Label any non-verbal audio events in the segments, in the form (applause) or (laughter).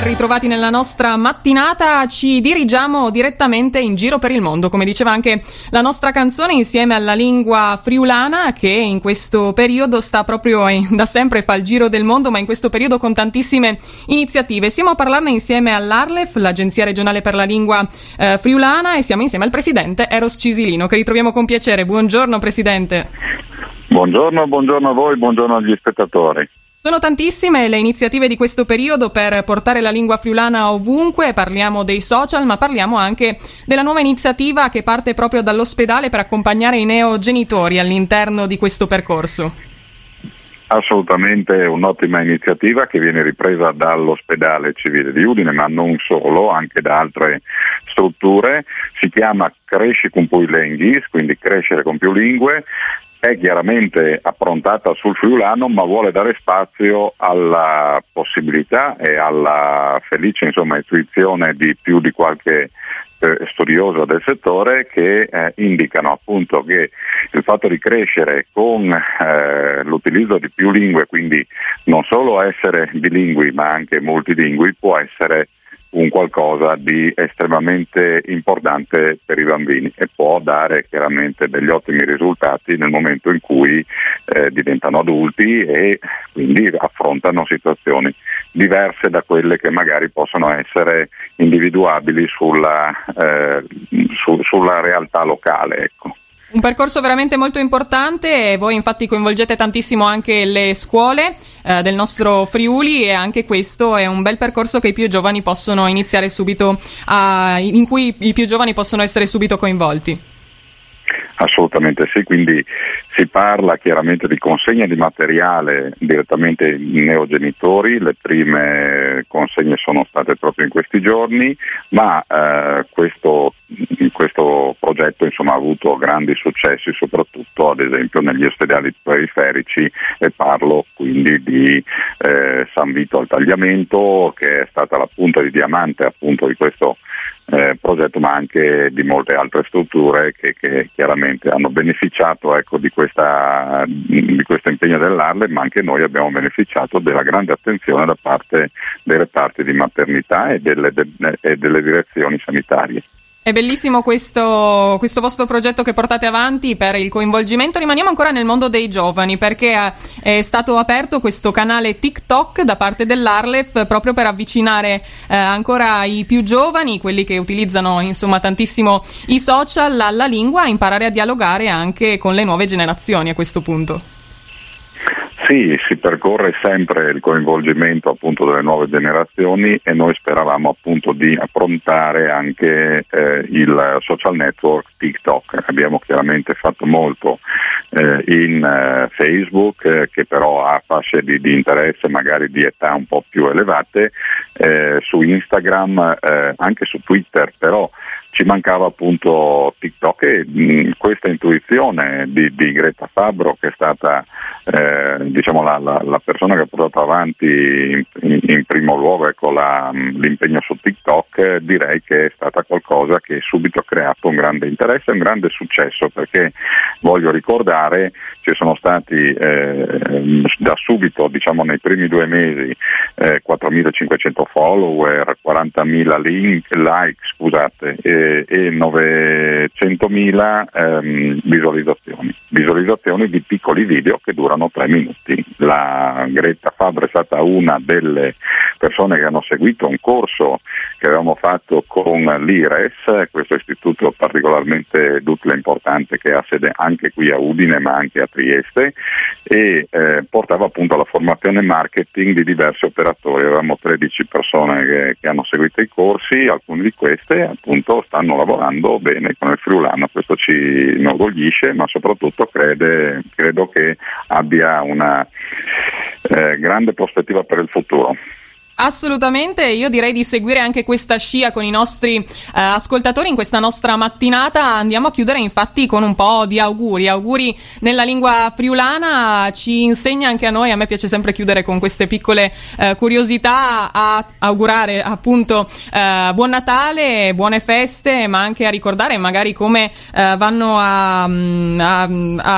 ben ritrovati nella nostra mattinata. Ci dirigiamo direttamente in giro per il mondo, come diceva anche la nostra canzone, insieme alla lingua friulana che in questo periodo sta proprio eh, da sempre fa il giro del mondo, ma in questo periodo con tantissime iniziative. Siamo a parlarne insieme all'Arlef, l'Agenzia regionale per la lingua eh, friulana, e siamo insieme al presidente Eros Cisilino, che ritroviamo con piacere. Buongiorno presidente. Buongiorno, buongiorno a voi, buongiorno agli spettatori. Sono tantissime le iniziative di questo periodo per portare la lingua friulana ovunque, parliamo dei social, ma parliamo anche della nuova iniziativa che parte proprio dall'ospedale per accompagnare i neogenitori all'interno di questo percorso. Assolutamente un'ottima iniziativa che viene ripresa dall'ospedale civile di Udine, ma non solo, anche da altre strutture. Si chiama Cresci con più lingue, quindi crescere con più lingue, è chiaramente approntata sul friulano ma vuole dare spazio alla possibilità e alla felice insomma, intuizione di più di qualche eh, studioso del settore che eh, indicano appunto che il fatto di crescere con eh, l'utilizzo di più lingue, quindi non solo essere bilingui ma anche multilingui, può essere un qualcosa di estremamente importante per i bambini e può dare chiaramente degli ottimi risultati nel momento in cui eh, diventano adulti e quindi affrontano situazioni diverse da quelle che magari possono essere individuabili sulla, eh, su, sulla realtà locale. Ecco. Un percorso veramente molto importante, voi infatti coinvolgete tantissimo anche le scuole eh, del nostro Friuli e anche questo è un bel percorso che i più giovani possono iniziare subito, a, in cui i più giovani possono essere subito coinvolti. Assolutamente sì, quindi si parla chiaramente di consegna di materiale direttamente ai neogenitori, le prime consegne sono state proprio in questi giorni, ma eh, questo, questo, progetto insomma, ha avuto grandi successi soprattutto ad esempio negli ospedali periferici e parlo quindi di eh, San Vito al Tagliamento che è stata la punta di diamante appunto di questo eh, progetto ma anche di molte altre strutture che, che chiaramente hanno beneficiato ecco, di, questa, di, questo impegno dell'Arle ma anche noi abbiamo beneficiato della grande attenzione da parte dei reparti di maternità e delle, de, e delle direzioni sanitarie. È bellissimo questo, questo, vostro progetto che portate avanti per il coinvolgimento. Rimaniamo ancora nel mondo dei giovani perché è stato aperto questo canale TikTok da parte dell'Arlef proprio per avvicinare eh, ancora i più giovani, quelli che utilizzano insomma tantissimo i social, alla lingua, a imparare a dialogare anche con le nuove generazioni a questo punto. Sì, si percorre sempre il coinvolgimento appunto delle nuove generazioni e noi speravamo appunto di approntare anche eh, il social network TikTok. Abbiamo chiaramente fatto molto eh, in eh, Facebook eh, che però ha fasce di, di, interesse magari di età un po' più elevate, eh, su Instagram, eh, anche su Twitter, però ci mancava appunto TikTok e mh, questa intuizione di, di, Greta Fabro che è stata eh, diciamo la, la, la, persona che ha portato avanti in, in, in primo luogo ecco, la, l'impegno su TikTok direi che è stata qualcosa che subito ha creato un grande interesse e un grande successo perché voglio ricordare ci sono stati eh, da subito diciamo nei primi due mesi eh, 4.500 follower 40.000 link, like scusate e 900.000 ehm, visualizzazioni, visualizzazioni di piccoli video che durano tre minuti. La Greta Fabra è stata una delle persone che hanno seguito un corso che avevamo fatto con l'IRES, questo istituto particolarmente d'utile e importante che ha sede anche qui a Udine ma anche a Trieste e eh, portava appunto alla formazione marketing di diversi operatori. Avevamo 13 persone che, che hanno seguito i corsi, alcune di queste appunto stanno lavorando bene con il friulano, questo ci inorgoglisce ma soprattutto crede, credo che abbia una eh, grande prospettiva per il futuro. Assolutamente, io direi di seguire anche questa scia con i nostri eh, ascoltatori in questa nostra mattinata. Andiamo a chiudere infatti con un po' di auguri. Auguri nella lingua friulana ci insegna anche a noi, a me piace sempre chiudere con queste piccole eh, curiosità, a augurare appunto eh, buon Natale, buone feste, ma anche a ricordare magari come eh, vanno a, mm, a,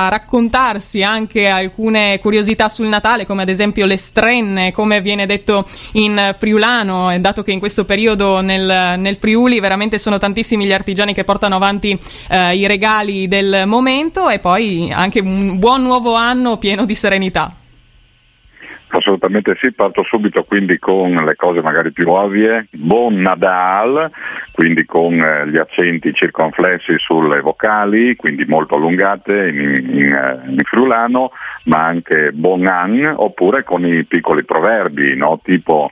a raccontarsi anche alcune curiosità sul Natale, come ad esempio le strenne, come viene detto in in friulano, dato che in questo periodo nel, nel Friuli veramente sono tantissimi gli artigiani che portano avanti eh, i regali del momento e poi anche un buon nuovo anno pieno di serenità. Assolutamente sì, parto subito quindi con le cose magari più ovvie. Buon Nadal, quindi con eh, gli accenti circonflessi sulle vocali, quindi molto allungate in, in, eh, in friulano, ma anche Bon An, oppure con i piccoli proverbi, no? tipo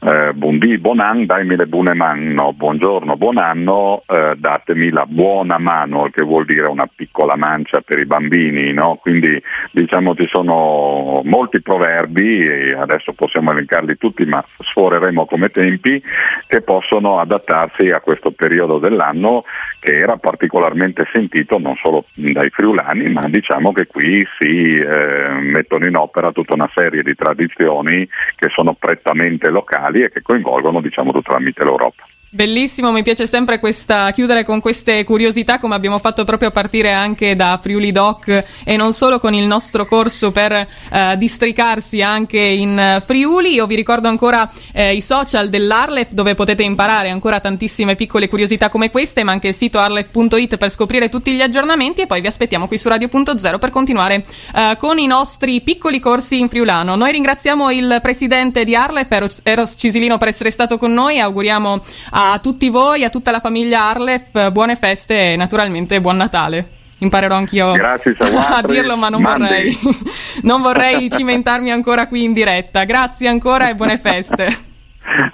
eh, buondì, buonan, daimi le buone mano, buongiorno, buon anno, eh, datemi la buona mano, che vuol dire una piccola mancia per i bambini, no? quindi diciamo ci sono molti proverbi, adesso possiamo elencarli tutti, ma sforeremo come tempi, che possono adattarsi a questo periodo dell'anno che era particolarmente sentito non solo dai friulani, ma diciamo che qui si eh, mettono in opera tutta una serie di tradizioni che sono prettamente locali e che coinvolgono diciamo, tutta la Mitteleuropa. Bellissimo, mi piace sempre questa, chiudere con queste curiosità come abbiamo fatto proprio a partire anche da Friuli Doc e non solo con il nostro corso per eh, districarsi anche in Friuli. Io vi ricordo ancora eh, i social dell'Arlef dove potete imparare ancora tantissime piccole curiosità come queste, ma anche il sito arlef.it per scoprire tutti gli aggiornamenti e poi vi aspettiamo qui su Radio.0 per continuare eh, con i nostri piccoli corsi in friulano. Noi ringraziamo il presidente di Arlef, Eros, Cisilino, per essere stato con noi, auguriamo a tutti voi, a tutta la famiglia Arlef, buone feste e naturalmente buon Natale. Imparerò anch'io Grazie, (laughs) a dirlo, ma non vorrei, (laughs) non vorrei cimentarmi ancora qui in diretta. Grazie ancora e buone feste.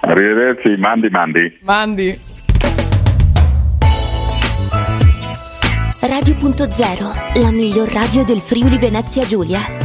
Arrivederci, mandi, mandi. Mandi. Radio.0, la miglior radio del Friuli Venezia Giulia.